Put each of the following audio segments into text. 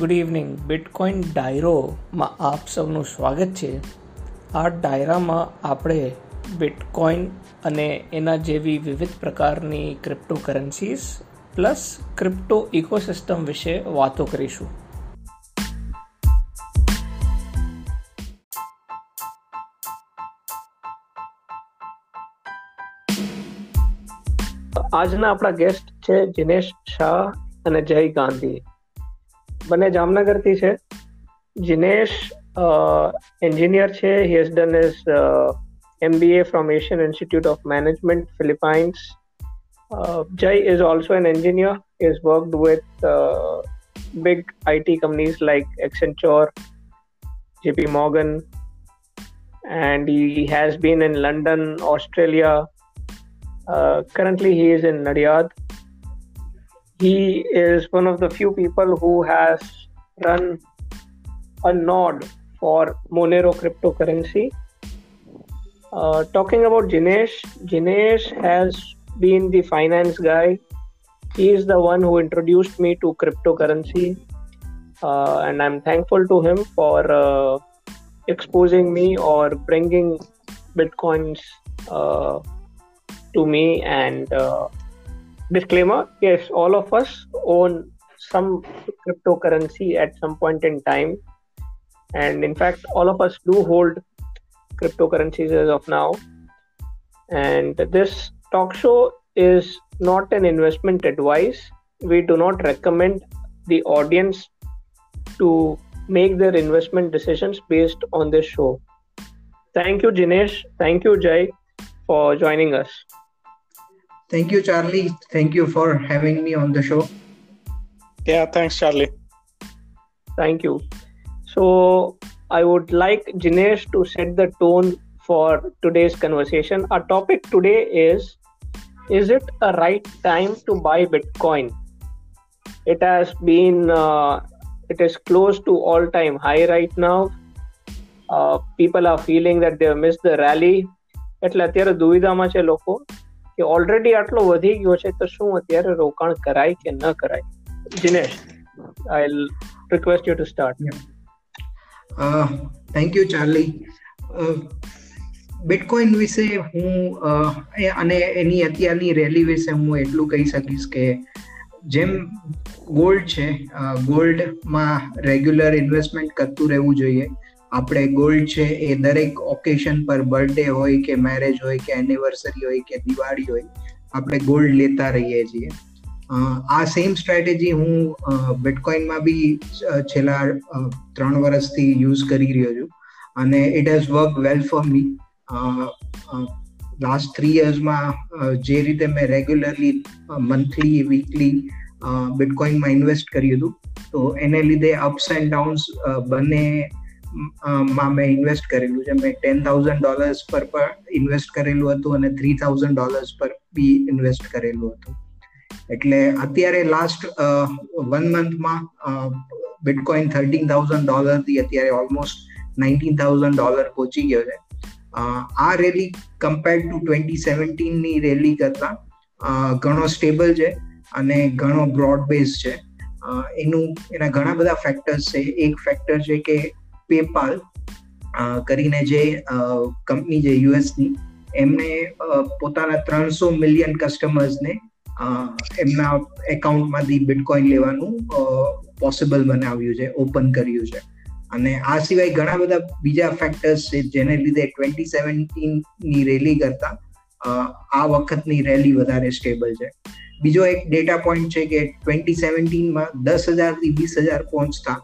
Good evening. Bitcoin ડાયરોમાં આપ સૌનું સ્વાગત છે. આ ડાયરામાં આપણે બિટકોઇન અને એના જેવી વિવિધ પ્રકારની crypto currencies plus crypto ecosystem વિશે વાતો કરીશું. આજના આપણા ગેસ્ટ છે જિનેશ શાહ અને જય ગાંધી. બંને જામનગરથી છે જિનેશ એન્જિનિયર છે he has done his MBA from Asian Institute of Management, Philippines. Uh, Jay is also an engineer. He has worked with uh, big IT companies like Accenture, JP Morgan, and he has been in London, Australia. Uh, currently, he is in Naryad. he is one of the few people who has run a node for Monero cryptocurrency. Uh, talking about Jinesh, Jinesh has been the finance guy. He is the one who introduced me to cryptocurrency, uh, and I'm thankful to him for uh, exposing me or bringing bitcoins uh, to me. And uh, disclaimer: yes, all of us own some cryptocurrency at some point in time, and in fact, all of us do hold cryptocurrencies as of now. And this talk show is not an investment advice. We do not recommend the audience to make their investment decisions based on this show. Thank you, Jinesh. Thank you, Jay, for joining us. Thank you, Charlie. Thank you for having me on the show. Yeah, thanks, Charlie. Thank you. So, I would like Jinesh to set the tone for today's conversation. Our topic today is Is it a right time to buy Bitcoin? It has been, uh, it is close to all time high right now. Uh, people are feeling that they have missed the rally. એટલે અત્યારે દુવિધામાં છે લોકો કે already આટલો વધી ગયો છે, તો શું અત્યારે રોકાણ કરાય કે ન કરાય? Jinesh I request you to start thank you Charlie bitcoin વિશે હું અને એની અત્યારની રેલી વિશે હું એટલું કહી શકીશ કે જેમ ગોલ્ડ છે ગોલ્ડમાં રેગ્યુલર ઇન્વેસ્ટમેન્ટ કરતું રહેવું જોઈએ. આપણે ગોલ્ડ છે એ દરેક ઓકેશન પર બર્થડે હોય કે મેરેજ હોય કે એનિવર્સરી હોય કે દિવાળી હોય, આપણે ગોલ્ડ લેતા રહીએ છીએ. આ સેમ સ્ટ્રેટેજી હું બિટકોઇનમાં બી છેલ્લા ત્રણ વર્ષથી યુઝ કરી રહ્યો છું. અને it has work well for me last three યર્સમાં જે રીતે મેં રેગ્યુલરલી મંથલી વીકલી બિટકોઇનમાં ઇન્વેસ્ટ કર્યું હતું, તો એને લીધે અપ્સ એન્ડ ડાઉન્સ બંને માં મેં ઇન્વેસ્ટ કરેલું છે. મેં ટેન થાઉઝન્ડ ડોલર્સ પર પણ ઇન્વેસ્ટ કરેલું હતું અને થ્રી થાઉઝન્ડ ડોલર્સ પર બી ઇન્વેસ્ટ કરેલું હતું. એટલે અત્યારે લાસ્ટ વન મંથમાં બિટકોઇન થર્ટીન થાઉઝન્ડ ડોલરથી અત્યારે ઓલમોસ્ટ નાઇન્ટીન થાઉઝન્ડ ડોલર પહોંચી ગયો છે. આ રેલી કમ્પેર ટુ ટ્વેન્ટી સેવન્ટીનની રેલી કરતાં ઘણો સ્ટેબલ છે અને ઘણો બ્રોડ બેઝ છે એનું, એના ઘણા બધા ફેક્ટર્સ છે. એક ફેક્ટર છે કે પેપાલ કરીને જે કંપની જે યુએસની, એમને પોતાના ત્રણસો મિલિયન કસ્ટમર્સને એમના એકાઉન્ટમાંથી બિટકોઇન લેવાનું પોસિબલ બનાવ્યું છે, ઓપન કર્યું છે. અને આ સિવાય ઘણા બધા બીજા ફેક્ટર્સ છે, જેને લીધે ટ્વેન્ટી સેવન્ટીનની રેલી કરતા આ વખતની રેલી વધારે સ્ટેબલ છે. બીજો એક ડેટા પોઈન્ટ છે કે ટ્વેન્ટી સેવન્ટીનમાં દસ હજારથી વીસ હજાર પહોંચતા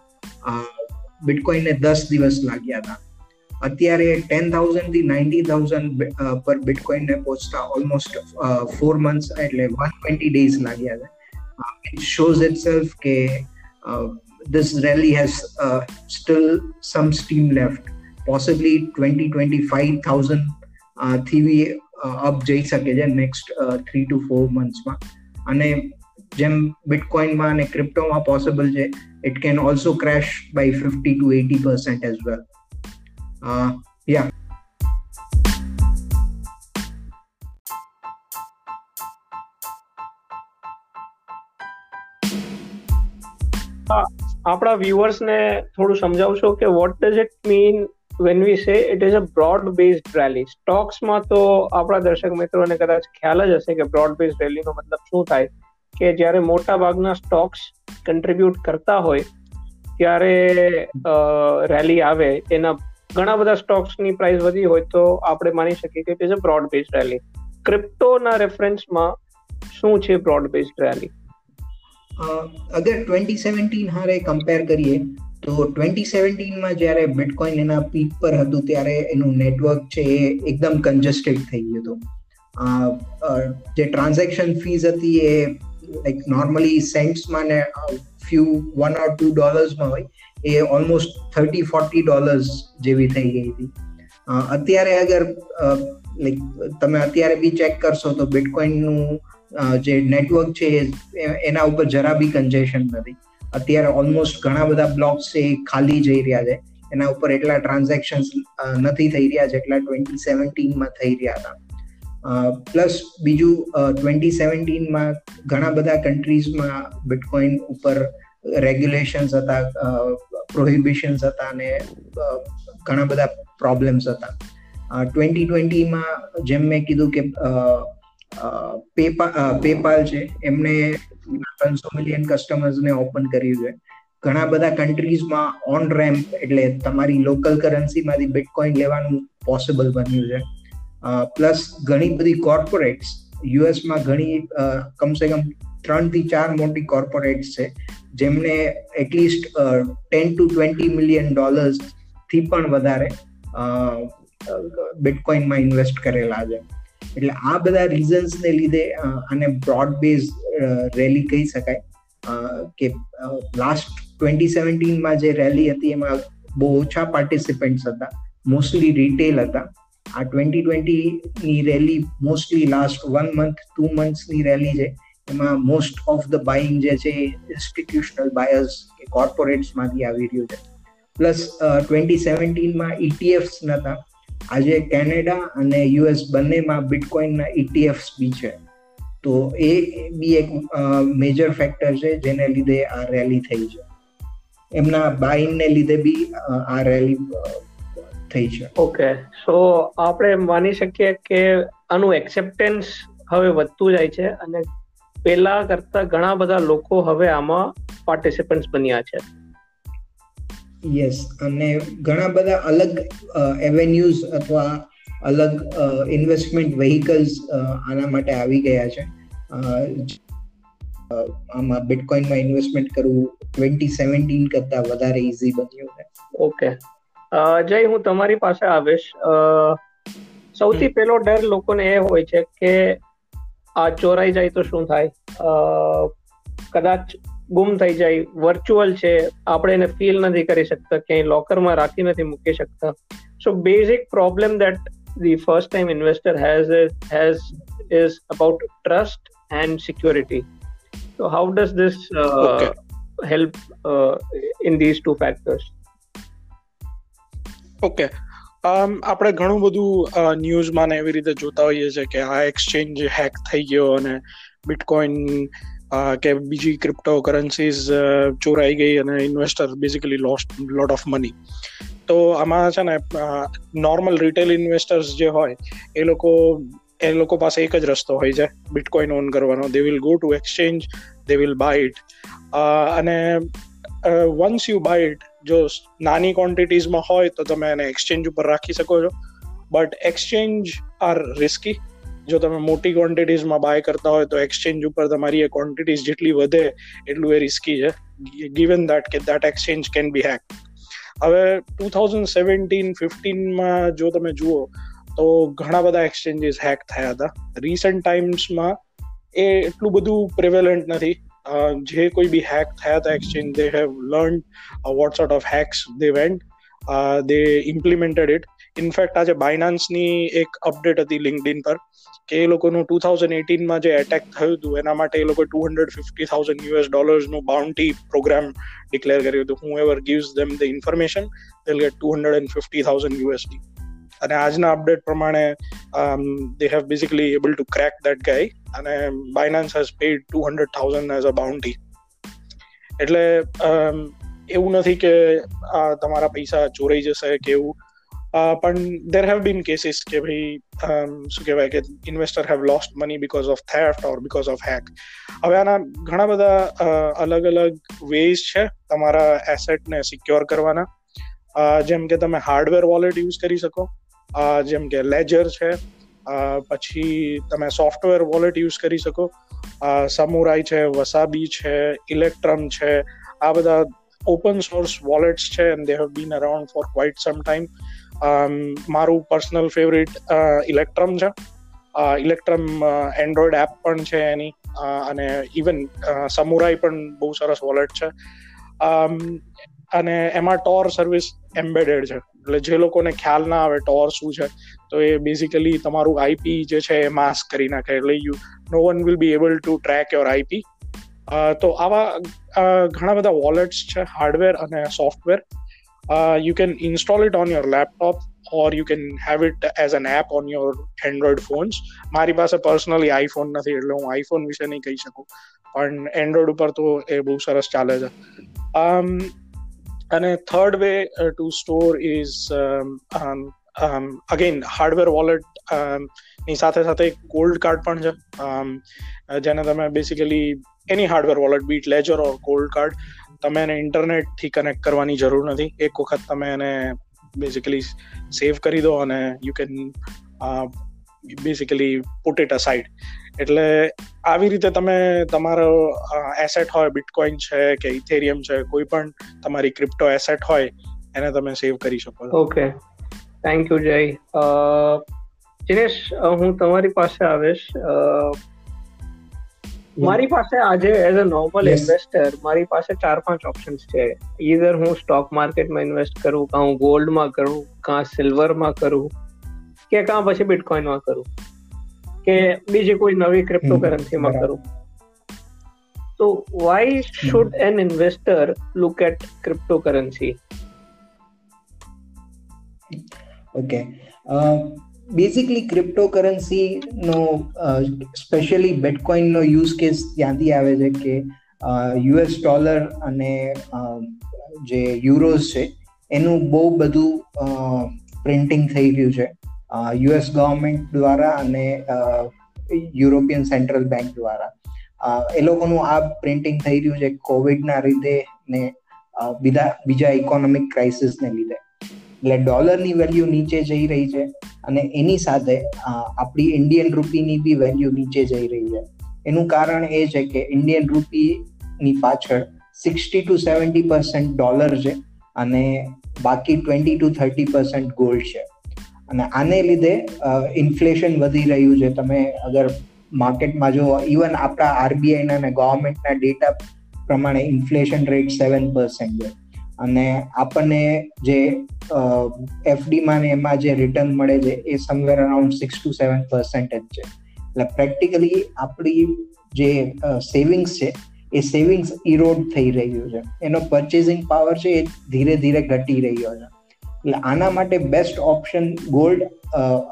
બિટકોઇનને દસ દિવસ લાગ્યા હતા અત્યારે ટેન થાઉઝન્ડથી નાઇન્ટી થાઉઝન્ડ પર બિટકોઇનને પહોંચતા ઓલમોસ્ટ ફોર મંથ્સ એટલે વન ટ્વેન્ટી ડેઝ લાગ્યા છે ઇટ શોઝ ઇટ સેલ્ફ કે this rally has uh, still some steam left. Possibly 20 25,000 uh, થી અપ જઈ શકે છે નેક્સ્ટ થ્રી ટુ ફોર મંથ્સમાં અને જેમ બિટકોઇનમાં અને ક્રિપ્ટોમાં પોસિબલ છે it can also crash by fifty to eighty percent as well યા આપણા વ્યુઅર્સને થોડું સમજાવશો કે what does it mean when we say it is a broad based rally સ્ટોક્સમાં તો આપણા દર્શક મિત્રોને કદાચ ખ્યાલ જ હશે કે બ્રોડ બેઝ રેલીનો મતલબ શું થાય? કે જ્યારે મોટા ભાગના સ્ટોક્સ કન્ટ્રીબ્યુટ કરતા હોય, ત્યારે રેલી આવે. એના ઘણા બધા સ્ટોક્સની પ્રાઇસ વધી હોય તો આપણે માની શકીએ કે it is broad base rally ક્રિપ્ટોના રેફરન્સમાં શું છે બ્રોડ બેઝ રેલી અગર ટ્વેન્ટી સેવન્ટીન હારે કમ્પેર કરીએ, તો ટ્વેન્ટી સેવન્ટીનમાં જ્યારે બિટકોઇન એના પીક પર હતું, ત્યારે એનું નેટવર્ક છે એ એકદમ કન્જસ્ટેડ થઈ ગયું હતું. જે ટ્રાન્ઝેક્શન ફીઝ હતી એ લાઈક નોર્મલી સેન્ટ્સમાં ને ફ્યુ વન ઓર ટુ ડોલર્સમાં હોય, એ ઓલમોસ્ટ થર્ટી ફોર્ટી ડોલર્સ જેવી થઈ ગઈ હતી. અત્યારે અગર લાઈક તમે અત્યારે બી ચેક કરશો તો બિટકોઇનનું જે નેટવર્ક છે એના ઉપર જરા બી કન્જેશન નથી. અત્યારે ઓલમોસ્ટ ઘણા બધા બ્લોક્સ છે ખાલી જઈ રહ્યા છે. એના ઉપર એટલા ટ્રાન્ઝેક્શન્સ નથી થઈ રહ્યા જેટલા ટ્વેન્ટી સેવન્ટીનમાં થઈ રહ્યા હતા. પ્લસ બીજું ટ્વેન્ટી સેવન્ટીનમાં ઘણા બધા કન્ટ્રીઝમાં બિટકોઇન ઉપર રેગ્યુલેશન્સ હતા પ્રોહિબિશન્સ હતા અને ઘણા બધા પ્રોબ્લેમ્સ હતા. ટ્વેન્ટી ટ્વેન્ટીમાં જેમ મેં કીધું કે પેપાલ છે, એમને ત્રણસો મિલિયન કસ્ટમર્સને ઓપન કર્યું છે. ઘણા બધા કન્ટ્રીઝમાં ઓન રેમ્પ એટલે તમારી લોકલ કરન્સીમાંથી બિટકોઇન લેવાનું પોસિબલ બન્યું છે. પ્લસ ઘણી બધી કોર્પોરેટ્સ યુએસમાં ઘણી કમસે કમ ત્રણથી ચાર મોટી કોર્પોરેટ્સ છે, જેમને at least ten to twenty million ડોલર્સથી પણ વધારે બિટકોઇનમાં ઇન્વેસ્ટ કરેલા છે. એટલે આ બધા રીઝન્સને લીધે આને બ્રોડ બેઝ રેલી કહી શકાય. કે લાસ્ટ ટ્વેન્ટી સેવન્ટીનમાં જે રેલી હતી, એમાં બહુ ઓછા પાર્ટિસિપન્ટ્સ હતા મોસ્ટલી રિટેલ હતા. આ twenty ટ્વેન્ટીની rally mostly last one month to મંથની rally છે. એમાં મોસ્ટ ઓફ ધ બાઇંગ જે છે ઇન્સ્ટિટ્યુશનલ બાયર્સ કે કોર્પોરેટ્સમાંથી આવી રહ્યું છે. પ્લસ ટ્વેન્ટી સેવન્ટીનમાં ઇટીએફ્સ નતા. આજે કેનેડા અને યુએસ બંનેમાં બિટકોઇનના ઇટીએફ્સ બી છે. તો એ બી એક મેજર ફેક્ટર છે જેને લીધે આ રેલી થઈ છે. એમના બાઇનને લીધે બી આ રેલી થઈ છે. ઓકે સો આપણે માની શકીએ કે આનું એક્સેપ્ટન્સ હવે વધતું જાય છે અને પેલા કરતા ઘણા બધા લોકો હવે આમાં પાર્ટિસિપન્ટ્સ બન્યા છે. યસ અને ઘણા બધા અલગ એવેન્યુઝ અથવા અલગ ઇન્વેસ્ટમેન્ટ વેહિકલ્સ આના માટે આવી ગયા છે. આમાં બિટકોઇનમાં ઇન્વેસ્ટમેન્ટ કરવું ટ્વેન્ટી સેવન્ટીન કરતા વધારે ઇઝી બન્યું છે. ઓકે જય હું તમારી પાસે આવીશ. સૌથી પહેલો ડર લોકોને એ હોય છે કે આ ચોરાઈ જાય તો શું થાય? કદાચ ગુમ થઈ જાય વર્ચ્યુઅલ છે આપણે એને ફીલ નથી કરી શકતા ક્યાંય લોકરમાં રાખી નથી મૂકી શકતા. So basic problem that the first time investor has has is about trust and security તો how does this help in these two factors okay આપણે ઘણું બધું ન્યૂઝમાં ને એવી રીતે જોતા હોઈએ છીએ કે આ એક્સચેન્જ હેક થઈ ગયો અને બિટકોઇન કે બીજી ક્રિપ્ટો કરન્સીઝ ચોરાઈ ગઈ અને investor basically lost lot of money તો આમાં છે ને નોર્મલ રિટેલ ઇન્વેસ્ટર્સ જે હોય, એ લોકો એ લોકો પાસે એક જ રસ્તો હોય છે. બિટકોઇન ઓન કરવાનો. They will go to exchange they will buy it અને વન્સ યુ બાય ઇટ જો નાની ક્વોન્ટિટીઝમાં હોય તો તમે એને એક્સચેન્જ ઉપર રાખી શકો છો. બટ એક્સચેન્જ આર રિસ્કી જો તમે મોટી ક્વોન્ટિટીઝમાં બાય કરતા હોય તો એક્સચેન્જ ઉપર તમારી એ ક્વોન્ટિટીઝ જેટલી વધે એટલું એ રિસ્કી છે. ગિવન દેટ કે that exchange can be hack હવે ટુ થાઉઝન્ડ સેવન્ટીન ફિફ્ટીનમાં જો તમે જુઓ તો ઘણા બધા એક્સચેન્જીસ હેક થયા હતા. રિસન્ટ ટાઈમ્સમાં એ એટલું બધું પ્રિવેલન્ટ નથી. જે કોઈ બી હેક થયા હતા exchange they have learn what sort of hacks they went they implemented it in fact આજે બાયનાન્સની એક અપડેટ હતી લિંકડિન પર, કે એ લોકોનું ટુ થાઉઝન્ડ એટીનમાં જે એટેક થયું હતું, એના માટે એ લોકો two hundred fifty thousand US ડોલર્સનું bounty program declare કર્યું હતું. Whoever gives them the information they'll get two hundred and fifty thousand USD અને આજના અપડેટ પ્રમાણે they have basically able to crack that guy અને Binance has paid two hundred thousand as a bounty એટલે એવું નથી કે, આ તમારા પૈસા ચોરાઈ જશે કે એવું. પણ દેર હેવ બીન કેસીસ કે ભાઈ શું કહેવાય કે investor have lost money because of theft or because of hack હવે આના ઘણા બધા અલગ અલગ વેઝ છે તમારા એસેટને સિક્યોર કરવાના. જેમ કે તમે હાર્ડવેર વોલેટ યુઝ કરી શકો. જેમ કે લેજર છે. પછી તમે સોફ્ટવેર વોલેટ યુઝ કરી શકો. સમુરાઈ છે વસાબી છે ઇલેક્ટ્રમ છે, આ બધા ઓપન સોર્સ વોલેટ્સ છે and they have been around for quite some time મારું પર્સનલ ફેવરિટ ઇલેક્ટ્રમ છે. ઇલેક્ટ્રમ એન્ડ્રોઈડ એપ પણ છે એની. અને ઇવન સમુરાઈ પણ બહુ સરસ વોલેટ છે. અને એમાં ટોર સર્વિસ એમ્બેડેડ છે. એટલે જે લોકોને ખ્યાલ ના આવે ટોર શું છે, તો એ બેઝિકલી તમારું આઈપી જે છે એ માસ્ક કરી નાખે. એટલે you no one will be able to track your IP તો આવા ઘણા બધા વોલેટ્સ છે હાર્ડવેર અને software you can install it on your laptop or you can have it as an app on your Android phones મારી પાસે personally iPhone નથી, એટલે હું આઈફોન વિશે નહીં કહી શકું. પણ એન્ડ્રોઈડ ઉપર તો એ બહુ સરસ ચાલે છે. અને third way to store is again hardware વોલેટની સાથે સાથે ગોલ્ડ કાર્ડ પણ છે. જેને તમે basically any hardware wallet bit ledger or gold card તમે એને ઇન્ટરનેટથી કનેક્ટ કરવાની જરૂર નથી. એક વખત તમે એને બેસિકલી સેવ કરી દો અને you can basically put it aside એટલે આવી રીતે તમે તમારો એસેટ હોય બિટકોઇન છે કે ઇથેરિયમ છે કોઈ પણ તમારી ક્રિપ્ટો એસેટ હોય એને તમે સેવ કરી શકો ઓકે થેન્ક યુ જય દિનેશ હું તમારી પાસે આવીશ. મારી પાસે આજે એઝ અ નોર્મલ ઇન્વેસ્ટર મારી પાસે ચાર પાંચ ઓપ્શન્સ છે. ઈધર હું સ્ટોક માર્કેટમાં ઇન્વેસ્ટ કરું કાં હું ગોલ્ડમાં કરું કાં સિલ્વરમાં કરું કે કાં પછી બિટકોઇનમાં કરું? કે બીજી કોઈ નવી ક્રિપ્ટોકરન્સીમાં કરું? તો why should an investor look at cryptocurrency okay basically cryptocurrency no specially bitcoin નો યુઝ કેસ ત્યાંથી આવે છે કે યુએસ ડોલર અને જે યુરોઝ છે એનું બહુ બધું પ્રિન્ટિંગ થઈ રહ્યું છે. યુએસ ગવર્મેન્ટ દ્વારા અને યુરોપિયન સેન્ટ્રલ બેંક દ્વારા એ લોકોનું આ પ્રિન્ટિંગ થઈ રહ્યું છે કોવિડના લીધે ને બીજા બીજા ઇકોનોમિક ક્રાઇસિસને લીધે એટલે ડોલરની વેલ્યુ નીચે જઈ રહી છે અને એની સાથે આપણી ઇન્ડિયન રૂપીની બી વેલ્યુ નીચે જઈ રહી છે એનું કારણ એ છે કે ઇન્ડિયન રૂપીની પાછળ sixty to seventy percent dollar છે અને બાકી twenty to thirty percent gold છે અને આને લીધે ઇન્ફ્લેશન વધી રહ્યું છે. તમે અગર માર્કેટમાં જો ઇવન આપણા આરબીઆઈના અને ગવર્મેન્ટના ડેટા પ્રમાણે ઇન્ફ્લેશન રેટ સેવન પર્સન્ટ છે. અને આપણને જે એફડીમાં ને એમાં જે રિટર્ન મળે છે, એ somewhere around six to seven percent જ છે. એટલે પ્રેક્ટિકલી આપણી જે સેવિંગ્સ છે, એ સેવિંગ્સ ઇરોડ થઈ રહ્યું છે. એનો પરચેઝિંગ પાવર છે એ ધીરે ધીરે ઘટી રહ્યો છે. એટલે આના માટે બેસ્ટ ઓપ્શન ગોલ્ડ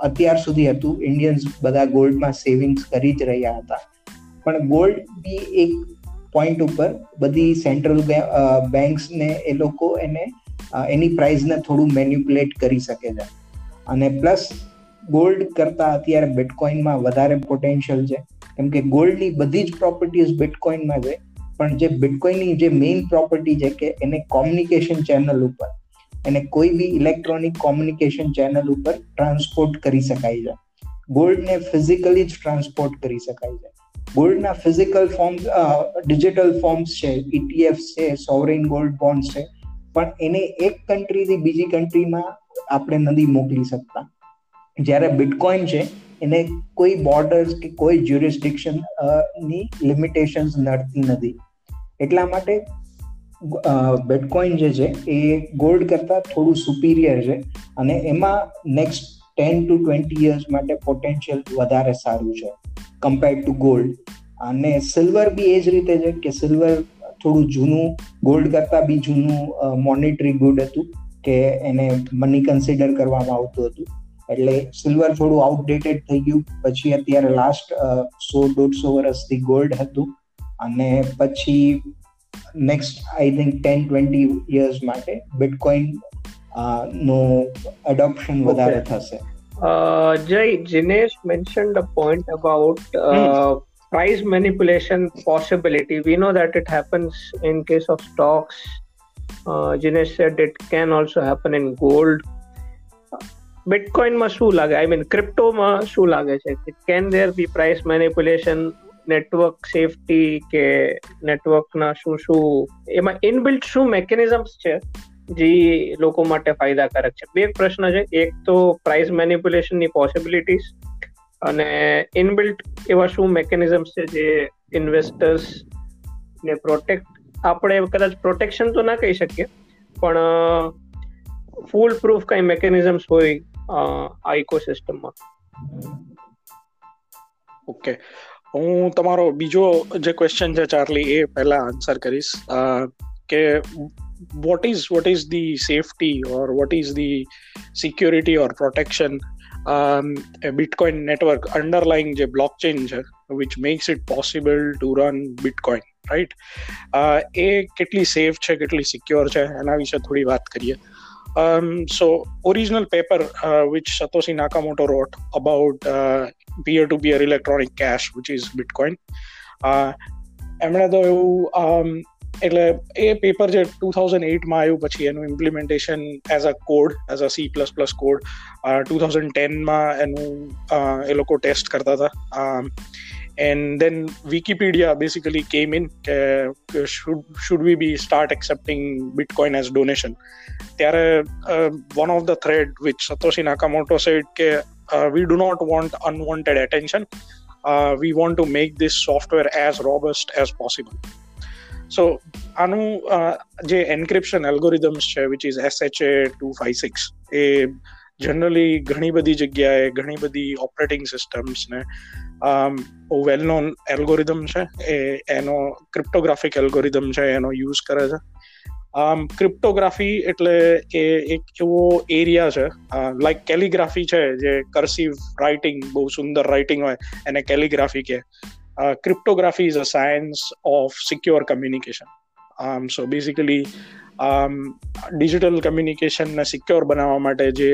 અત્યાર સુધી હતું. ઇન્ડિયન્સ બધા ગોલ્ડમાં સેવિંગ્સ કરી જ રહ્યા હતા. પણ ગોલ્ડ બી એક પોઈન્ટ ઉપર બધી સેન્ટ્રલ બેંક્સને એ લોકો એને એની પ્રાઇસને થોડું મેન્યુપ્યુલેટ કરી શકે છે. અને પ્લસ ગોલ્ડ કરતાં અત્યારે બિટકોઇનમાં વધારે પોટેન્શિયલ છે. કેમ કે ગોલ્ડની બધી જ પ્રોપર્ટીઝ બિટકોઇનમાં છે. પણ જે બિટકોઇનની જે મેઇન પ્રોપર્ટી છે કે એને કોમ્યુનિકેશન ચેનલ ઉપર એને કોઈ બી ઇલેક્ટ્રોનિક કોમ્યુનિકેશન ચેનલ ઉપર ટ્રાન્સપોર્ટ કરી શકાય છે. ગોલ્ડને ફિઝિકલી જ ટ્રાન્સપોર્ટ કરી શકાય છે. ગોલ્ડના ફિઝિકલ ફોર્મ્સ ડિજિટલ ફોર્મ્સ છે ઇટીએફ છે સોવરિન ગોલ્ડ બોન્ડ છે. પણ એને એક કન્ટ્રીથી બીજી કન્ટ્રીમાં આપણે નથી મોકલી શકતા. જ્યારે બિટકોઇન છે, એને કોઈ બોર્ડર્સ કે કોઈ જ્યુરિસ્ડિક્શનની લિમિટેશન્સ નડતી નથી. એટલા માટે બિટકોઇન જે છે, એ ગોલ્ડ કરતાં થોડું સુપિરિયર છે અને એમાં next ten to twenty years માટે પોટેન્શિયલ વધારે સારું છે કમ્પેર્ડ ટુ ગોલ્ડ અને સિલ્વર બી એ જ રીતે છે કે સિલ્વર થોડું જૂનું ગોલ્ડ કરતાં બી જૂનું મોનિટરી ગુડ હતું કે એને મની કન્સિડર કરવામાં આવતું હતું. એટલે સિલ્વર થોડું આઉટડેટેડ થઈ ગયું, પછી અત્યારે લાસ્ટ સો દોઢસો વર્ષથી ગોલ્ડ હતું. અને પછી Next I think ten twenty years માટે બિટકોઇન નું એડોપ્શન વધારે થશે જય Jinesh mentioned a point about uh, hmm. price manipulation possibility we know that it happens in case of stocks uh, Jinesh said it can also happen in gold બિટકોઇનમાં શું લાગે I mean ક્રિપ્ટોમાં શું લાગે છે can there be price manipulation network safety કે નેટવર્કના શું શું, એમાં ઇનબિલ્ટ શું મેકેનિઝમ્સ છે જે લોકો માટે ફાયદાકારક છે? બે પ્રશ્ન છે. એક તો પ્રાઇસ મેનિપ્યુલેશનની પોસિબિલિટીઝ અને ઇનબિલ્ટ એવા શું મેકેનિઝમ્સ છે જે ઇન્વેસ્ટર્સ ને પ્રોટેક્ટ આપણે કદાચ પ્રોટેક્શન તો ના કહી શકીએ, પણ ફૂલ પ્રૂફ કઈ મેકેનિઝમ્સ હોય આ ઇકોસિસ્ટમમાં ઓકે હું તમારો બીજો જે ક્વેશ્ચન છે ચાર્લી એ પહેલા આન્સર કરીશ. કે what is what is the safety or what is the security or protection bitcoin network underlying જે બ્લોકચેન છે which makes it possible to run bitcoin right એ કેટલી સેફ છે, કેટલી સિક્યોર છે, એના વિશે થોડી વાત કરીએ. Um, so, original paper uh, which Satoshi Nakamoto wrote about uh, peer-to-peer electronic cash, which is Bitcoin. એમણે તો એવું એટલે એ પેપર જે ટુ થાઉઝન્ડ એઇટમાં આવ્યું પછી એનું implementation as a code as a C plus plus code two thousand ટેનમાં એનું એ લોકો ટેસ્ટ કરતા હતા and then wikipedia basically came in uh, should should we be start accepting bitcoin as donation there uh, one of the thread which satoshi nakamoto said ke, uh, we do not want unwanted attention uh, we want to make this software as robust as possible so આનું જે encryption algorithms છે which is S H A two five six A generally ઘણી બધી જગ્યાએ ઘણી બધી operating સિસ્ટમ્સને બહુ well known algorithm છે. એ, એનો ક્રિપ્ટોગ્રાફિક એલ્ગોરિધમ છે, એનો યુઝ કરે છે. આમ ક્રિપ્ટોગ્રાફી એટલે એ એક એવો એરિયા છે લાઈક કેલિગ્રાફી છે, જે કર્સિવ રાઇટિંગ બહુ સુંદર રાઇટિંગ હોય, એને કેલિગ્રાફી કે cryptography is a science of secure communication આમ સો બેસિકલી ડિજિટલ કમ્યુનિકેશનને સિક્યોર બનાવવા માટે જે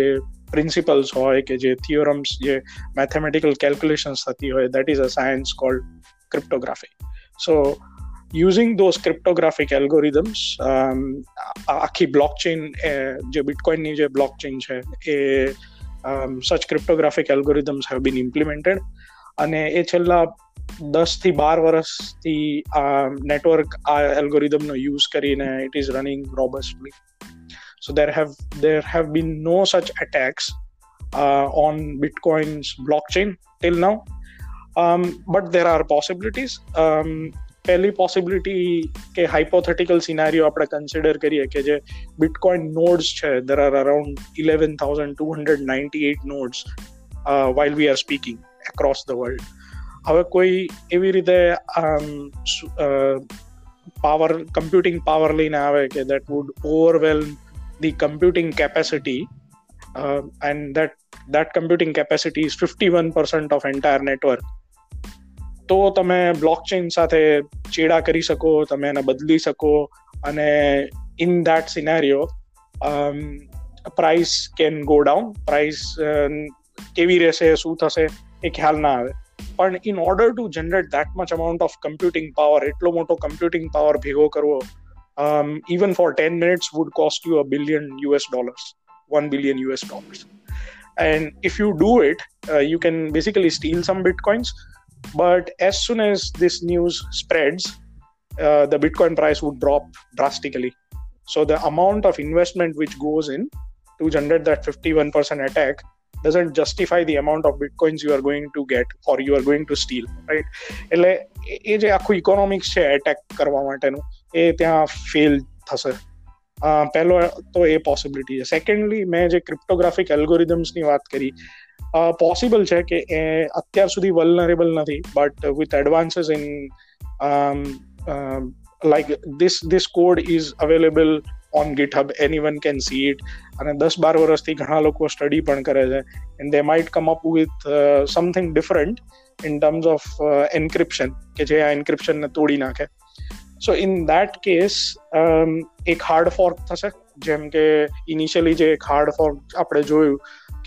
પ્રિન્સિપલ્સ હોય કે જે થિયોરમ્સ જે મેથેમેટિકલ કેલ્ક્યુલેશન્સ થતી હોય that is a science called cryptography so using those cryptographic algorithms આખી બ્લોકચેન જે બિટકોઇનની જે બ્લોકચેન છે, એ such cryptographic algorithms have been implemented અને એ છેલ્લા દસથી બાર વર્ષથી આ નેટવર્ક આ એલ્ગોરિધમનો યુઝ કરીને it is running robustly So there have there have been no such attacks uh, on Bitcoin's blockchain till now, um, but there are possibilities. Um, પહેલી પોસિબિલિટી કે હાઇપોથેટિકલ સિનારીઓ આપણે કન્સિડર કરીએ કે જે bitcoin nodes છે there are around eleven thousand two hundred ninety eight nodes while we are speaking across the world હવે કોઈ એવી રીતે પાવર કમ્પ્યુટિંગ પાવર લઈને આવે કે that would overwhelm the computing capacity uh, and that that computing capacity is 51% of entire network. તો તમે blockchain સાથે ચેડા કરી શકો તમે એને બદલી શકો અને in that scenario price can go down price કેવી રહેશે શું થશે એ ખ્યાલ ના આવે. પણ in order to generate that much amount of computing power એટલો મોટો કમ્પ્યુટિંગ પાવર ભેગો કરવો um, even for 10 minutes would cost you a billion us dollars 1 billion us dollars and if you do it uh, you can basically steal some bitcoins but as soon as this news spreads uh, the bitcoin price would drop drastically so the amount of investment which goes in to generate that 51% attack doesn't justify the amount of bitcoins you are going to get or you are going to steal right એટલે એ જે આખું economics છે attack કરવા માટેનું એ ત્યાં fail થશે. પહેલો તો એ પોસિબિલિટી છે. સેકન્ડલી મેં જે ક્રિપ્ટોગ્રાફિક એલ્ગોરિધમ્સની વાત કરી પોસિબલ છે કે એ અત્યાર સુધી વલનરેબલ નથી but with advances in like this this code is available on GitHub any one can see it અને દસ બાર વર્ષથી ઘણા લોકો સ્ટડી પણ કરે છે. And they might come up with something different in terms of encryption કે જે આ એન્ક્રિપ્શનને તોડી નાખે. સો ઇન દેટ કેસ એક હાર્ડ ફોર્ક થશે જેમ કે ઇનિશિયલી જે એક હાર્ડ ફોર્ક આપણે જોયું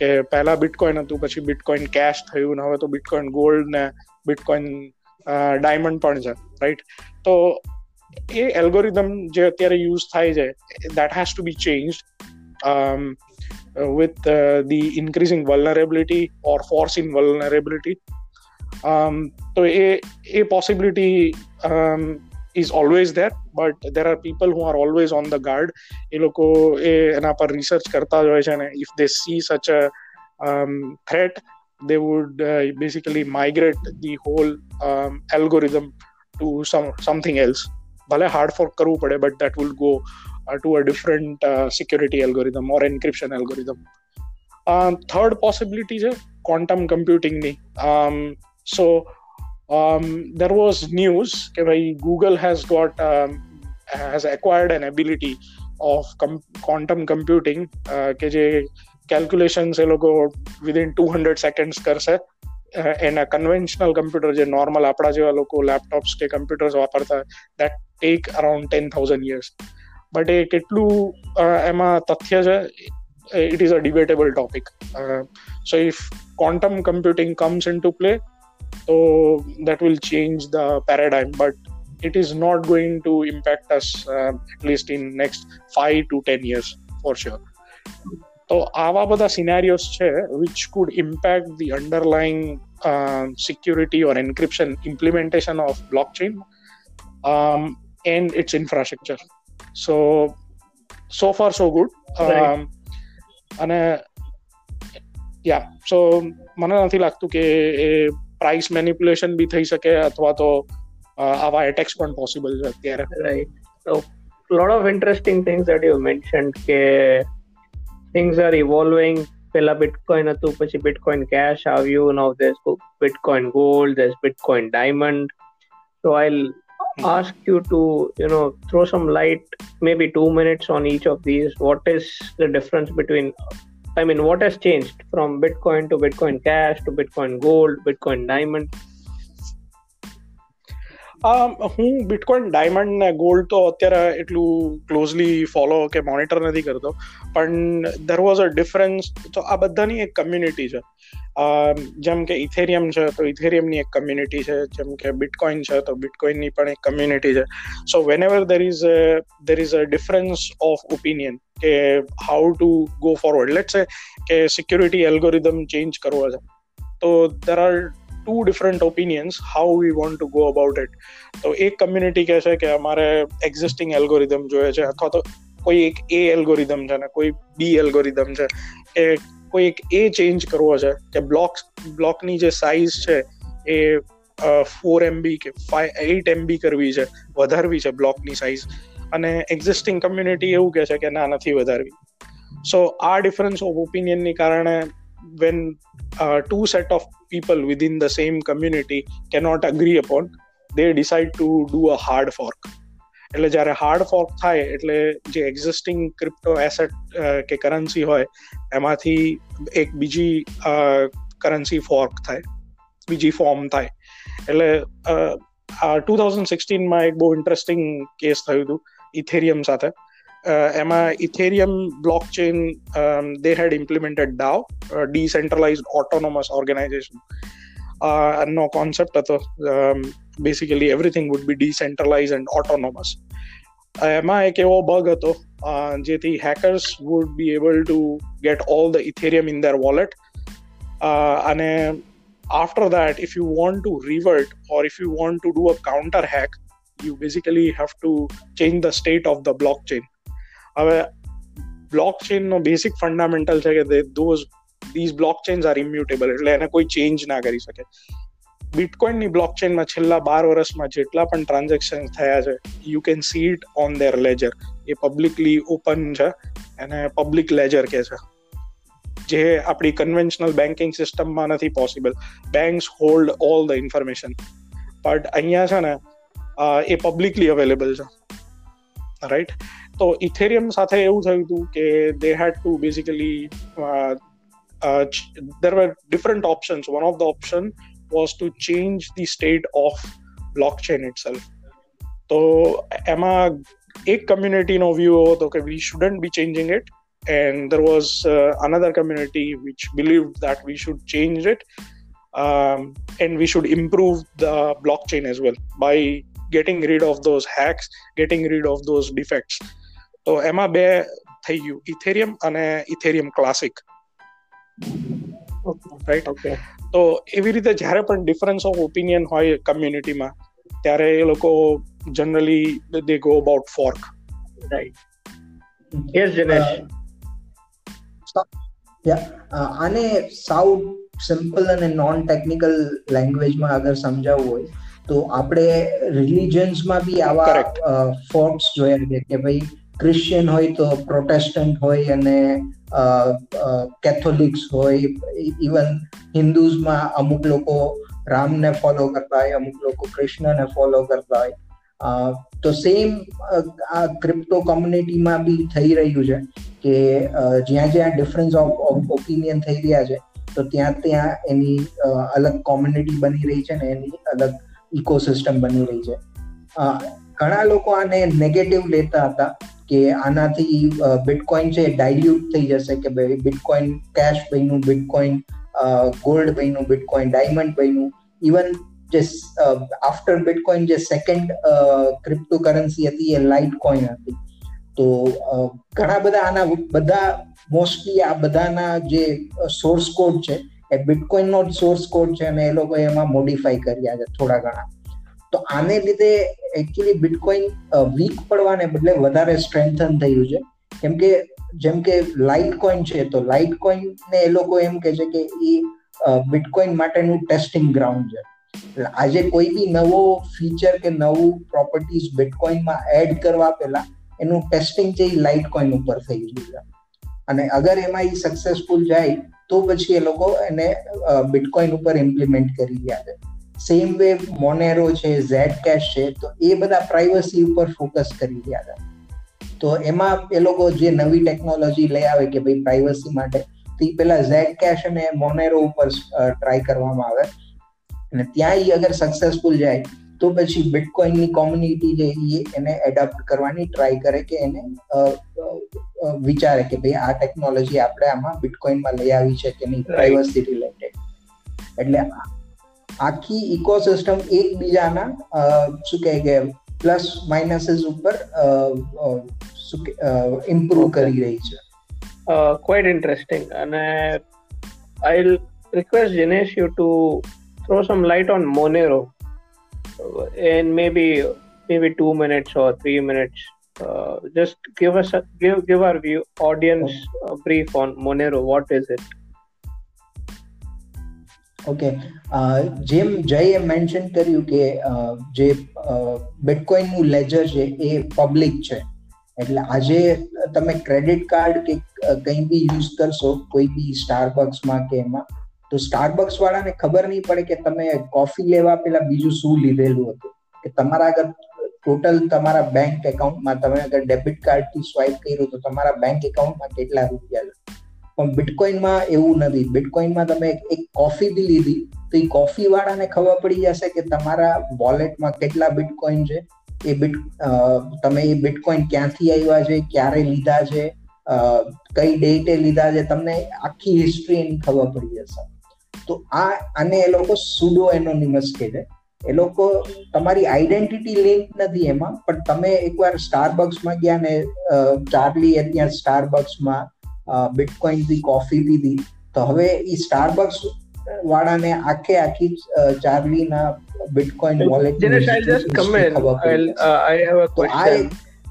કે પહેલા બિટકોઇન હતું પછી બિટકોઇન કેશ થયું ને હવે તો બિટકોઇન ગોલ્ડ ને બિટકોઇન ડાયમંડ પણ છે રાઈટ તો એ એલ્ગોરિધમ જે અત્યારે યુઝ થાય છે that has to be change with uh, the increasing vulnerability or in vulnerability vulnerability. Um, એ possibility um, is always there but there are people who are always on the guard એ લોકો એ એના પર research કરતા જ હોય છે ને if they see such a um, threat they would uh, basically migrate the whole um, algorithm to some something else ભલે હાર્ડ ફોર્ક કરવું પડે but that will go to a different security algorithm or encryption algorithm third possibility છે quantum કમ્પ્યુટિંગની so there was news કે ભાઈ Google has got has acquired an ability of quantum computing કે જે calculations એ લોકો within two hundred seconds કરશે એના conventional computer જે નોર્મલ આપણા જેવા લોકો લેપટોપ્સ કે કમ્પ્યુટર્સ વાપરતા that take around ten thousand years but એ કેટલું એમાં તથ્ય છે it is a debatable topic. Uh, so if quantum computing comes into play, so that will change the paradigm. But it is not going to impact us uh, at least in next five to ten years for sure. તો આવા બધા scenarios છે which could impact the underlying security or encryption implementation of block chain and its infrastructure so so far so good અને yeah સો મને નથી લાગતું કે એ price manipulation બી થઈ શકે અથવા તો આવા એટેક્સ પણ પોસિબલ છે અત્યારે right so lot of interesting things that you mentioned કે things are evolving પેલા બિટકોઇન હતું પછી બિટકોઇન કેશ આવ્યું now there's bitcoin gold there's bitcoin diamond so i'll ask you to you know throw some light maybe 2 minutes on each of these what is the difference between i mean what has changed from bitcoin to bitcoin cash to bitcoin gold bitcoin diamond હું bitcoin diamond ને gold તો અત્યારે એટલું closely follow કે monitor નથી કરતો. પણ there was a difference તો આ બધાની એક કમ્યુનિટી છે. જેમ કે ઇથેરિયમ છે, તો ઇથેરિયમની એક કમ્યુનિટી છે. જેમ કે બિટકોઇન છે, તો બિટકોઇનની પણ એક કમ્યુનિટી છે. So whenever there is there is a difference of opinion કે how to go forward let છે કે સિક્યુરિટી એલ્ગોરિધમ ચેન્જ કરવો છે. તો there are two different opinions how we want to go about it તો એક community કહે છે કે અમારે એક્ઝિસ્ટિંગ એલ્ગોરિધમ જોઈએ છે, અથવા તો કોઈ એક એ એલ્ગોરિધમ છે ને કોઈ બી એલ્ગોરિધમ છે કે કોઈ એક એ ચેન્જ કરવો છે, કે બ્લોક બ્લોકની જે સાઇઝ છે એ ફોર એમબી કે ફાઈવ એઇટ એમબી કરવી છે, વધારવી છે બ્લોકની સાઇઝ અને એક્ઝિસ્ટિંગ કમ્યુનિટી એવું કહે છે કે ના, નથી વધારવી. સો આ ડિફરન્સ ઓફ ઓપિનિયનની કારણે when uh, two set of people within the same community cannot agree upon they decide to do a hard fork. એટલે જ્યારે હાર્ડ ફોર્ક થાય એટલે જે એક્ઝિસ્ટિંગ ક્રિપ્ટો એસેટ કે કરન્સી હોય એમાંથી એક બીજી કરન્સી ફોર્ક થાય બીજી ફોર્મ થાય. એટલે ટુ થાઉઝન્ડ સિક્સટીનમાં એક બહુ ઇન્ટરેસ્ટિંગ કેસ થયું હતું ઇથેરિયમ સાથે. એમાં Ethereum blockchain they had implemented DAO decentralised autonomous organisation no concept હતો basically everything would be decentralise and autonomous એમાં એક એવો બગ હતો જેથી hackers would be able to get all the Ethereum in their wallet અને after that if you want to revert or if you want to do a counter hack you basically have to change the state of the blockchain હવે block chain નો basic fundamental છે કે those these block chains are immutable એટલે એને કોઈ change ના કરી શકે. બિટકોઇનની બ્લોક ચેઇનમાં છેલ્લા બાર વર્ષમાં જેટલા પણ ટ્રાન્ઝેક્શન થયા છે you can see it on their ledger A publicly open છે એને પબ્લિક લેજર કે છે. જે આપણી કન્વેન્શનલ બેન્કિંગ સિસ્ટમમાં નથી possible banks hold all the information but અહીંયા છે ને એ પબ્લિકલી અવેલેબલ છે. રાઈટ તો ઇથેરિયમ સાથે એવું થયું હતું કે they had to basically there were different options one of the option was to change the state of blockchain itself તો એમાં એક કમ્યુનિટીનો વ્યૂ એવો હતો કે we shouldn't be changing it and there was uh, another community which believed that we should change it um, and we should improve the blockchain as well by getting rid of those hacks getting rid of those defects તો એમાં બે થઈ ગયું. Ethereum અને Ethereum classic right okay તો એવી રીતે જ્યારે પણ ડિફરન્સ ઓફ ઓપિનિયન હોય કમ્યુનિટીમાં ત્યારે એ લોકો generally they go about fork right yes Janesh આને સાઉથ સિમ્પલ અને નોન ટેકનિકલ લેંગ્વેજમાં અગર સમજાવવું હોય તો આપણે રિલિજન્સમાં બી આવા ફોર્મ્સ જોયા છે કે ભાઈ ક્રિશ્ચિયન હોય તો પ્રોટેસ્ટન્ટ હોય અને કેથોલિક્સ હોય ઇવન હિન્દુઝમાં અમુક લોકો રામને ફોલો કરતા હોય, અમુક લોકો કૃષ્ણને ફોલો કરતા હોય. તો સેમ આ ક્રિપ્ટો કોમ્યુનિટીમાં બી થઈ રહ્યું છે કે જ્યાં જ્યાં ડિફરન્સ ઓફ ઓપિનિયન થઈ રહ્યા છે, તો ત્યાં ત્યાં એની અલગ કોમ્યુનિટી બની રહી છે ને એની અલગ ઇકોસિસ્ટમ બની રહી છે. ઘણા લોકો આને નેગેટિવ લેતા હતા કે આનાથી બિટકોઇન છે ડાયલ્યુટ થઈ જશે કે ભાઈ બિટકોઇન કેશ બન્યું બિટકોઇન ગોલ્ડ બન્યું બિટકોઇન ડાયમંડ બન્યું. ઇવન જે આફ્ટર બિટકોઇન જે સેકન્ડ ક્રિપ્ટો કરન્સી હતી એ લાઇટ કોઈન હતી. તો ઘણા બધા આના બધા મોસ્ટલી આ બધાના જે સોર્સ કોડ છે એ બિટકોઇનનો નો સોર્સ કોડ છે અને એ લોકો એમાં મોડિફાઈ કર્યા છે થોડા ઘણા. તો આને લીધે એકચ્યુઅલી બિટકોઇન વીક પડવાને બદલે વધારે સ્ટ્રેન્થન થયું છે. કેમ કે, જેમ કે લાઇટ કોઈન છે, તો લાઇટ કોઈન ને એ લોકો એમ કે છે કે એ બિટકોઇન માટેનું ટેસ્ટિંગ ગ્રાઉન્ડ છે. આજે કોઈ બી નવો ફીચર કે નવું પ્રોપર્ટીઝ બિટકોઇનમાં એડ કરવા પહેલા એનું ટેસ્ટિંગ છે એ લાઇટ કોઈન ઉપર થઈ ગયું છે. અને અગર એમાં એ સક્સેસફુલ જાય, તો પછી એ લોકો એને બિટકોઇન ઉપર ઇમ્પ્લિમેન્ટ કરી રહ્યા છે. સેમ વે મોનેરો છે ઝેડ કેશ છે તો એ બધા પ્રાઇવસી ઉપર ફોકસ કરી રહ્યા હતા. તો એમાં એ લોકો જે નવી ટેકનોલોજી લઈ આવે કે ભાઈ પ્રાઇવસી માટે તો પેલા ઝેડ કેશ અને મોનેરો ઉપર ટ્રાય કરવામાં આવે. અને ત્યાં એ અગર સક્સેસફુલ જાય તો પછી બિટકોઇનની કોમ્યુનિટી જે એ એને એડોપ્ટ કરવાની ટ્રાય કરે કે એને વિચારે કે ભાઈ આ ટેકનોલોજી આપણે આમાં બિટકોઇનમાં લઈ આવી છે કે નહીં પ્રાઇવસી રિલેટેડ એટલે આખી ઇકોસિસ્ટમ એકબીજાના શું કહે કે પ્લસ માઇનસીસ ઉપર ઇમ્પ્રુવ કરી રહી છે ક્વાઇટ ઇન્ટરેસ્ટિંગ અને I request Jinesh you to throw some light on Monero in maybe maybe two minutes or three minutes. Uh, just give us a, give give our view audience a brief on Monero. What is it? Okay જેમ જયે mention કર્યું કે જે બિટકોઇનનું ledger છે એ public છે. એટલે આજે તમે ક્રેડિટ કાર્ડ કે કંઈ બી યુઝ કરશો, કોઈ બી સ્ટારબક્સમાં કે એમાં, તો સ્ટારબક્સ વાળાને ખબર નહીં પડે કે તમે કોફી લેવા પેલા બીજું શું લીધેલું હતું. કે તમારા આગળ ટોટલ તમારા બેંક એકાઉન્ટમાં તમે અગર ડેબિટ કાર્ડથી સ્વાઇપ કર્યું તો તમારા બેંક એકાઉન્ટમાં કેટલા રૂપિયા પણ બિટકોઇનમાં એવું નથી. બિટકોઇનમાં તમે એક કોફી બી લીધી, તો એ કોફી વાળાને ખબર પડી જશે કે તમારા વોલેટમાં કેટલા બિટકોઇન છે. એ બિટ તમે એ બિટકોઇન ક્યાંથી આવ્યા છે, ક્યારે લીધા છે કઈ ડેટે લીધા છે, તમને આખી હિસ્ટ્રી એની ખબર પડી જશે. તો આ, આને એ લોકો સુડો એનોનિમસ કહે છે. એ લોકો તમારી આઈડેન્ટિટી લિંક નથી એમાં, પણ તમે એકવાર સ્ટારબક્સમાં ગયા ને ચાર્લી ત્યાં સ્ટારબક્સમાં બિટકોઇન થી કોફી પીધી તો હવે એ સ્ટારબક્સ વાળાને આખે આખી ચાર્લી ના bitcoin wallet Dinesh, I'll just come in. I'll, uh, I have a question.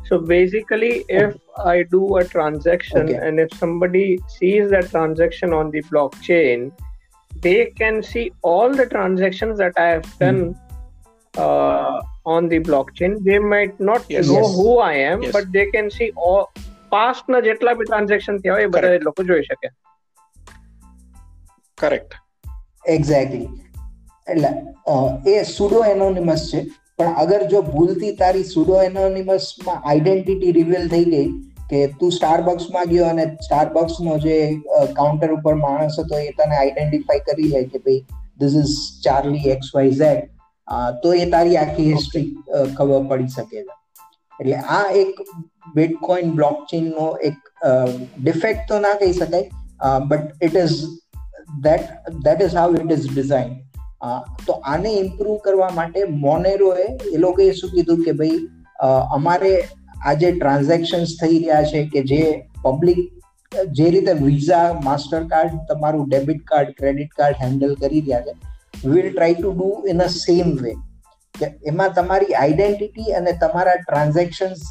So basically, if I do a transaction Okay. and if somebody sees that transaction on the blockchain, they can see all the transactions that I have done uh, on the blockchain. They might not Yes. know Yes. who I am, Yes. but they can see all past ના જેટલા બી transaction થયા હોય એ બધા લોકો જોઈ શકે. Correct exactly એટલે એ sudo anonymous છે પણ અગર જો ભૂલથી તારી સુડો એનોનિમસમાં આઈડેન્ટિટી રિવીલ થઈ ગઈ કે તું સ્ટારબક્સમાં ગયો અને સ્ટારબક્સ નો જે કાઉન્ટર ઉપર માણસ હતો એ તને આઈડેન્ટિફાઈ કરી લે કે ભાઈ this is Charlie X Y Z તો એ તારી આખી હિસ્ટ્રી ખબર પડી શકે છે. એટલે આ એક બિટકોઇન બ્લોકચેન નો એક ડિફેક્ટ તો ના કહી શકાય but it is that that is how it is design તો આને ઇમ્પ્રુવ કરવા માટે મોનેરોએ એ લોકોએ શું કીધું કે ભાઈ અમારે આ જે ટ્રાન્ઝેક્શન્સ થઈ રહ્યા છે કે જે પબ્લિક જે રીતે વિઝા માસ્ટર કાર્ડ તમારું debit card credit card handle કરી રહ્યા છે will try to do in a same way કે એમાં તમારી આઈડેન્ટિટી અને તમારા ટ્રાન્ઝેક્શન્સ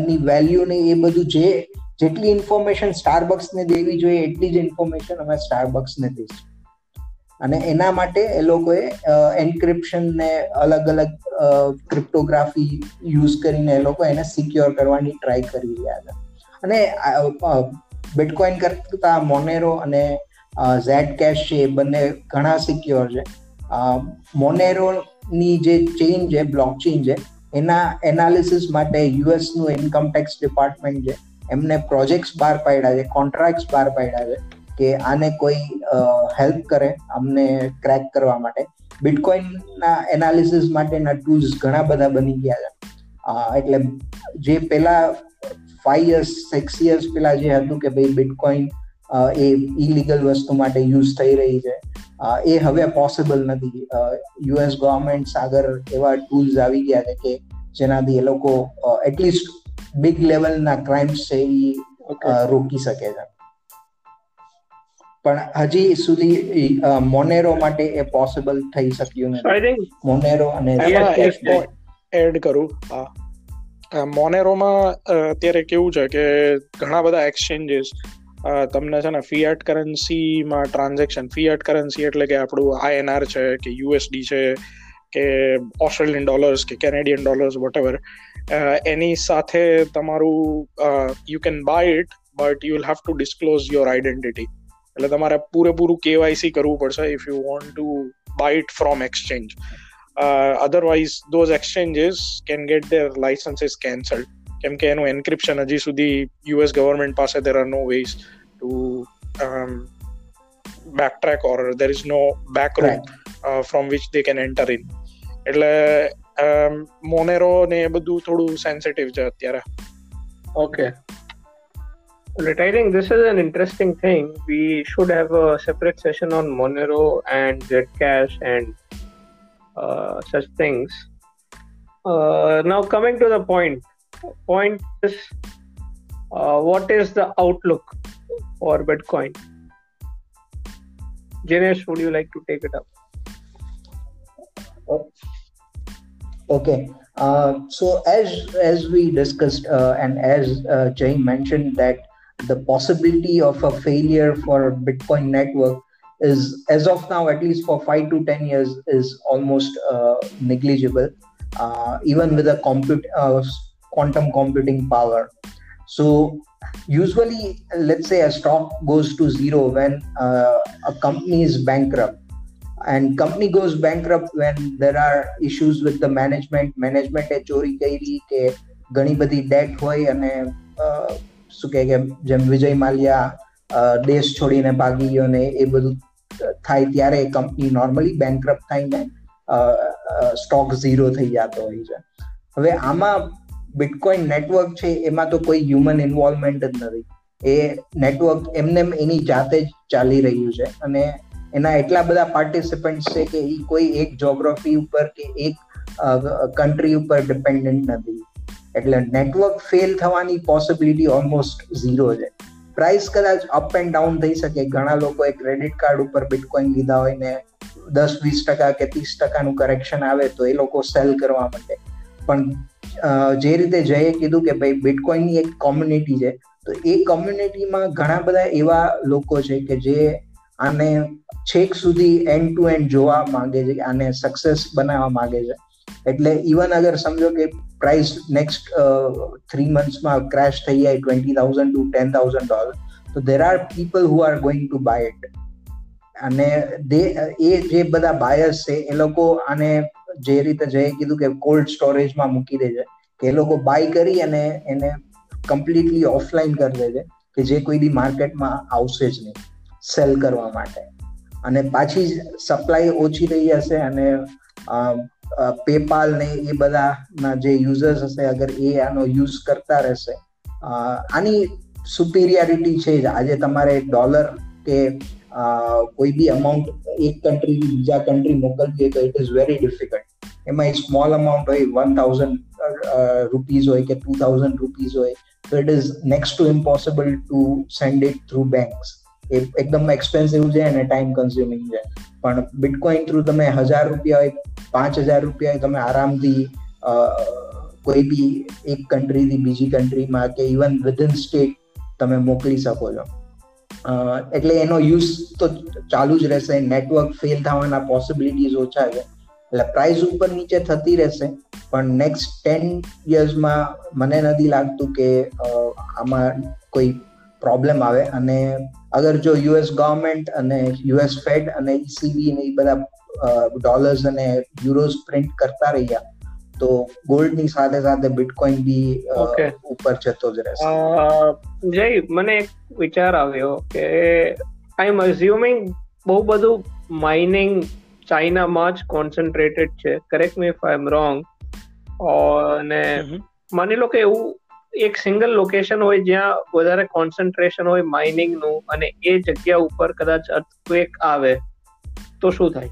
ની વેલ્યુ ને એ બધું જે જેટલી ઇન્ફોર્મેશન સ્ટારબક્સ ને દેવી જોઈએ, એટલી જ ઇન્ફોર્મેશન અમે સ્ટારબક્સ ને દઈશું. અને એના માટે એ લોકોએ એન્ક્રિપ્શન ને અલગ અલગ ક્રિપ્ટોગ્રાફી યુઝ કરીને એ લોકો એને સિક્યોર કરવાની ટ્રાય કરી રહ્યા હતા. અને બિટકોઇન કરતા મોનેરો અને ઝેડ કેશ છે એ બંને ઘણા સિક્યોર છે. મોનેરો ની જે ચેઇન છે બ્લોક ચેઇન છે એના એનાલિસિસ માટે યુએસનું ઇન્કમ ટેક્સ ડિપાર્ટમેન્ટ છે. એમને પ્રોજેક્ટ્સ બહાર પાડ્યા છે કોન્ટ્રાક્ટ્સ બહાર પાડ્યા છે કે આને કોઈ હેલ્પ કરે અમને ક્રેક કરવા માટે. બિટકોઇનના એનાલિસિસ માટેના ટૂલ્સ ઘણા બધા બની ગયા છે. એટલે જે પેલા ફાઈવ યર્સ સિક્સ યર્સ પેલા જે હતું કે ભાઈ બિટકોઇન એ ઇલીગલ વસ્તુ માટે યુઝ થઈ રહી છે. એ હવે પોસિબલ નથી. યુએસ ગવર્મેન્ટ આગળ એવા ટૂલ્સ આવી ગયા છે કે જેનાથી એ લોકો એટલીસ્ટ બિગ લેવલના ક્રાઇમ્સ છે એ રોકી શકે છે. પણ હજી સુધી મોનેરો માટે એ પોસિબલ થઈ શક્યું નથી. મોનેરો અને એડ કરું. હા. મોનેરોમાં અત્યારે કેવું છે કે ઘણા બધા એક્સચેન્જીસ તમને છે ને ફિયાટ કરન્સીમાં ટ્રાન્ઝેક્શન ફિયાટ કરન્સી એટલે કે આપણું આઈએનઆર છે, કે યુએસડી છે, કે ઓસ્ટ્રેલિયન ડોલર્સ કે કેનેડિયન ડોલર્સ વોટ એની સાથે તમારું you can buy it but you will have to disclose your identity એટલે તમારે પૂરેપૂરું કેવાયસી કરવું પડશે if you want to buy it from exchange otherwise those exchanges can get their licences cancelled કેમ કે એનું એન્ક્રિપ્શન હજી સુધી યુએસ ગવર્મેન્ટ પાસે there are no ways to back track or there is no back route from which they can enter in એટલે મોનેરો ને એ બધું થોડું સેન્સિટિવ છે અત્યારે okay Right, I think this is an interesting thing. We should have a separate session on Monero and Zcash and uh, such things. Uh, now, coming to the point, point is uh, what is the outlook for Bitcoin? Jinesh, would you like to take it up? Okay. Uh, so as as we discussed uh, and as uh, Jay mentioned that the possibility of a failure for Bitcoin network is as of now at least for five to ten years is almost uh, negligible uh, even with a compute uh, quantum computing power so usually let's say a stock goes to zero when uh, a company is bankrupt and company goes bankrupt when there are issues with the management management એ ચોરી કરી કે ઘણી બધી date હોય અને શું કહે કે જેમ વિજય માલ્યા દેશ છોડીને ભાગી ગયો ને એ બધું થાય ત્યારે કંપની નોર્મલી બેન્કરપ્ટ થઈને સ્ટોક ઝીરો થઈ જતો હોય છે હવે આમાં બિટકોઇન નેટવર્ક છે, એમાં તો કોઈ હ્યુમન ઇન્વોલ્વમેન્ટ જ નથી. એ નેટવર્ક એમને એની જાતે જ ચાલી રહ્યું છે અને એના એટલા બધા પાર્ટિસિપન્ટ છે કે એ કોઈ એક જોગ્રાફી ઉપર કે એક કન્ટ્રી ઉપર ડિપેન્ડન્ટ નથી. એટલે નેટવર્ક ફેલ થવાની પોસિબિલિટી ઓલમોસ્ટ ઝીરો છે. પ્રાઇસ કદાચ અપ એન્ડ ડાઉન થઈ શકે. ઘણા લોકોએ ક્રેડિટ કાર્ડ ઉપર બિટકોઇન લીધા હોય ને દસ વીસ ટકા કે ત્રીસ ટકાનું કરેક્શન આવે તો એ લોકો સેલ કરવા માટે પણ જે રીતે જયે કીધું કે ભાઈ બિટકોઇનની એક કોમ્યુનિટી છે, તો એ કોમ્યુનિટીમાં ઘણા બધા એવા લોકો છે કે જે આને છેક સુધી એન્ડ ટુ એન્ડ જોવા માંગે છે, આને સક્સેસ બનાવવા માંગે છે. એટલે ઇવન અગર સમજો કે પ્રાઇસ નેક્સ્ટ થ્રી મંથ્સમાં ક્રેશ થઈ જાય twenty thousand to ten thousand dollar તો there are people who are going to buy it અને એ જે બધા બાયર્સ છે, એ લોકો આને જે રીતે જઈએ કીધું કે કોલ્ડ સ્ટોરેજમાં મૂકી દે છે કે એ લોકો બાય કરી અને એને કમ્પ્લીટલી ઓફલાઈન કરી દે છે કે જે કોઈ દી માર્કેટમાં આવશે જ નહીં સેલ કરવા માટે. અને પાછી સપ્લાય ઓછી થઈ જશે અને પેપાલ ને એ બધાના જે યુઝર્સ હશે, અગર એ આનો યુઝ કરતા રહેશે આની સુપિરિયરિટી છે જ. આજે તમારે ડોલર કે કોઈ બી અમાઉન્ટ એક કન્ટ્રી બીજા કન્ટ્રી મોકલવી તો ઇટ ઇઝ વેરી ડિફિકલ્ટ એમાં સ્મોલ અમાઉન્ટ હોય વન થાઉઝન્ડ રૂપીઝ હોય કે ટુ થાઉઝન્ડ રૂપીઝ હોય. તો it is next to impossible to send it through banks એ એકદમ એક્સપેન્સિવ છે અને ટાઈમ કન્ઝ્યુમિંગ છે. પણ બિટકોઇન થ્રુ તમે હજાર રૂપિયા હોય, પાંચ હજાર રૂપિયા તમે આરામથી કોઈ બી એક કન્ટ્રીથી બીજી કન્ટ્રીમાં કે ઇવન વિધિન સ્ટેટ તમે મોકલી શકો છો. એટલે એનો યુઝ તો ચાલુ જ રહેશે. નેટવર્ક ફેલ થવાના પોસિબિલિટીઝ ઓછા છે. એટલે પ્રાઇસ ઉપર નીચે થતી રહેશે. પણ નેક્સ્ટ ટેન યર્સમાં મને નથી લાગતું કે આમાં કોઈ પ્રોબ્લેમ આવે. અને અગર જો યુએસ ગવર્મેન્ટ અને યુએસ ફેડ અને ઈસીબી ને એ બધા ડોલર્સ અને યુરોઝ પ્રિન્ટ કરતા રહ્યા તો ગોલ્ડની સાથે સાથે બિટકોઇન બી ઉપર જતો જ રહેશે. જય મને એક વિચાર આવ્યો કે આઈ એમ અઝ્યુમિંગ બહુ બધું માઇનિંગ ચાઇનામાં જ કોન્સન્ટ્રેટેડ છે. Correct me if I am wrong અને માની લો કે એવું એક સિંગલ લોકેશન હોય જ્યાં વધારે કોન્સન્ટ્રેશન હોય માઇનિંગનું અને એ જગ્યા ઉપર કદાચ અર્થક્વેક આવે તો શું થાય?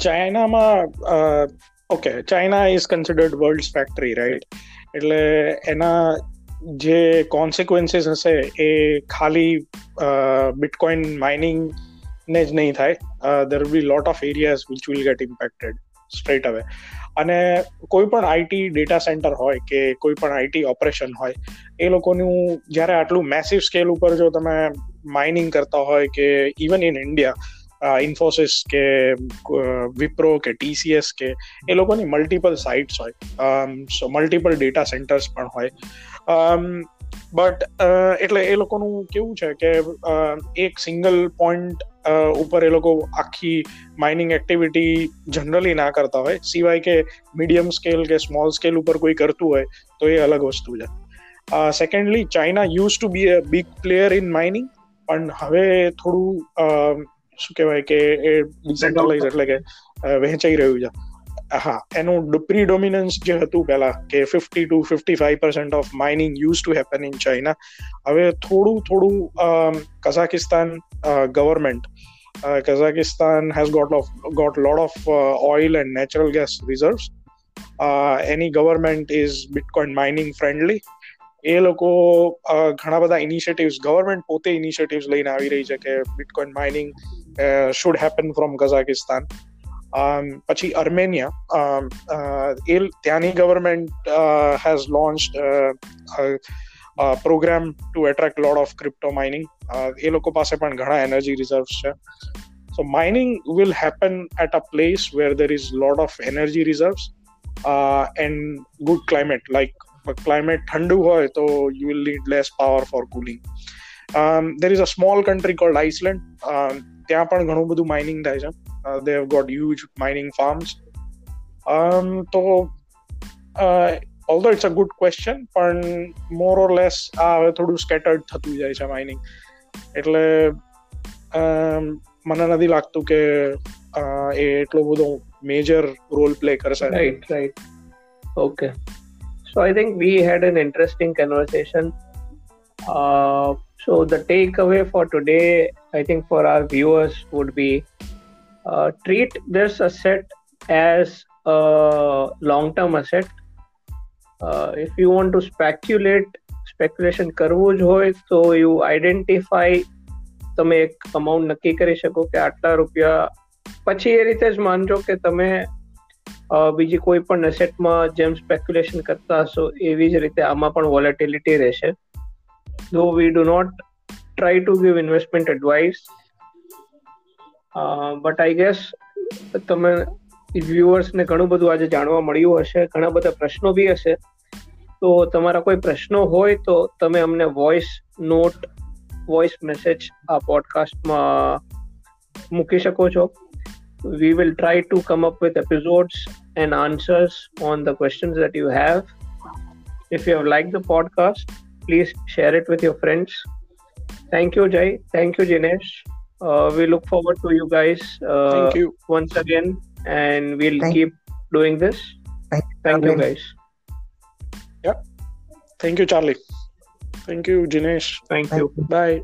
ચાઇનામાં okay China is considered world factory right એટલે એના જે કોન્સિક્વન્સીસ હશે એ ખાલી બિટકોઇન માઇનિંગ ને જ નહીં થાય. There be lot of areas which will get impacted straight away અને કોઈ પણ આઈટી ડેટા સેન્ટર હોય કે કોઈ પણ આઈટી ઓપરેશન હોય, એ લોકોનું જ્યારે આટલું મેસિવ સ્કેલ ઉપર જો તમે માઇનિંગ કરતા હોય કે ઇવન ઇન ઇન્ડિયા ઇન્ફોસિસ કે વિપ્રો કે ટીસીએસ કે, એ લોકોની મલ્ટિપલ સાઇટ્સ હોય. સો મલ્ટિપલ ડેટા સેન્ટર્સ પણ હોય. બટ એટલે એ લોકોનું કેવું છે કે એક સિંગલ પોઈન્ટ ઉપર એ લોકો આખી માઇનિંગ એક્ટિવિટી જનરલી ના કરતા હોય. સિવાય કે મીડિયમ સ્કેલ કે સ્મોલ સ્કેલ ઉપર કોઈ કરતું હોય તો એ અલગ વસ્તુ છે. Secondly China use to be a big player in mining પણ હવે થોડું શું કહેવાય કે એ ડિસેન્ટ્રલાઇઝ એટલે કે વહેંચાઈ રહ્યું છે. હા એનું પ્રિડોમિનન્સ જે હતું પહેલા, કે fifty to fifty five percent of mining use to happen in China હવે થોડું થોડું Kazakhstan government Kazakhstan has got of got lot of oil and natural gas reserves any government is bitcoin mining friendly એ લોકો ઘણા બધા initiatives government પોતે initiatives લઈને આવી રહી છે કે bitcoin mining should happen from Kazakhstan પછી અર્મેનિયા એ ત્યાંની government has launch program to attract load of crypto mining એ લોકો પાસે પણ ઘણા એનર્જી રિઝર્વ્સ છે so mining will happen at a place where there is load of energy reserves and good climate like climate ઠંડુ હોય તો you will need less power for cooling there is a small country called Iceland ત્યાં પણ ઘણું બધું mining થાય છે. They have got huge mining farms તો although it's a good question પણ મોર ઓર લેસ આ હવે થોડું સ્કેટર્ડ થતું જાય છે માઇનિંગ એટલે મને નથી લાગતું કે એ એટલો બધો મેજર રોલ પ્લે કરશે. Right right okay so I think we had an interesting conversation. Uh, so the takeaway for today, I think for our viewers would be uh, treat this asset as a long-term asset. Uh, if you want to speculate, speculation કરવું જ હોય તો you identify તમે એક amount નક્કી કરી શકો કે આટલા રૂપિયા પછી એ રીતે જ માનજો કે તમે બીજી કોઈ પણ એસેટમાં જેમ સ્પેક્યુલેશન કરતા હશો એવી જ રીતે આમાં પણ વોલેટિલિટી રહેશે though we do not try to give investment advice but I guess તમે વ્યુઅર્સને ઘણું બધું આજે જાણવા મળ્યું હશે ઘણા બધા પ્રશ્નો બી હશે તો તમારા કોઈ પ્રશ્નો હોય તો તમે અમને વોઇસ નોટ વોઇસ મેસેજ આ પોડકાસ્ટમાં મૂકી શકો છો we will try to come up with episodes and answers on the questions that you have. If you have liked the podcast, please share it with your friends. Thank you, Jay. Thank you, Jinesh. Uh, we look forward to you guys uh, Thank you. once again, and we'll Thank- keep doing this. Thank, Thank you, Charlie. guys. Thank you, Charlie. Thank you, Jinesh. Thank Thank you. you. Bye.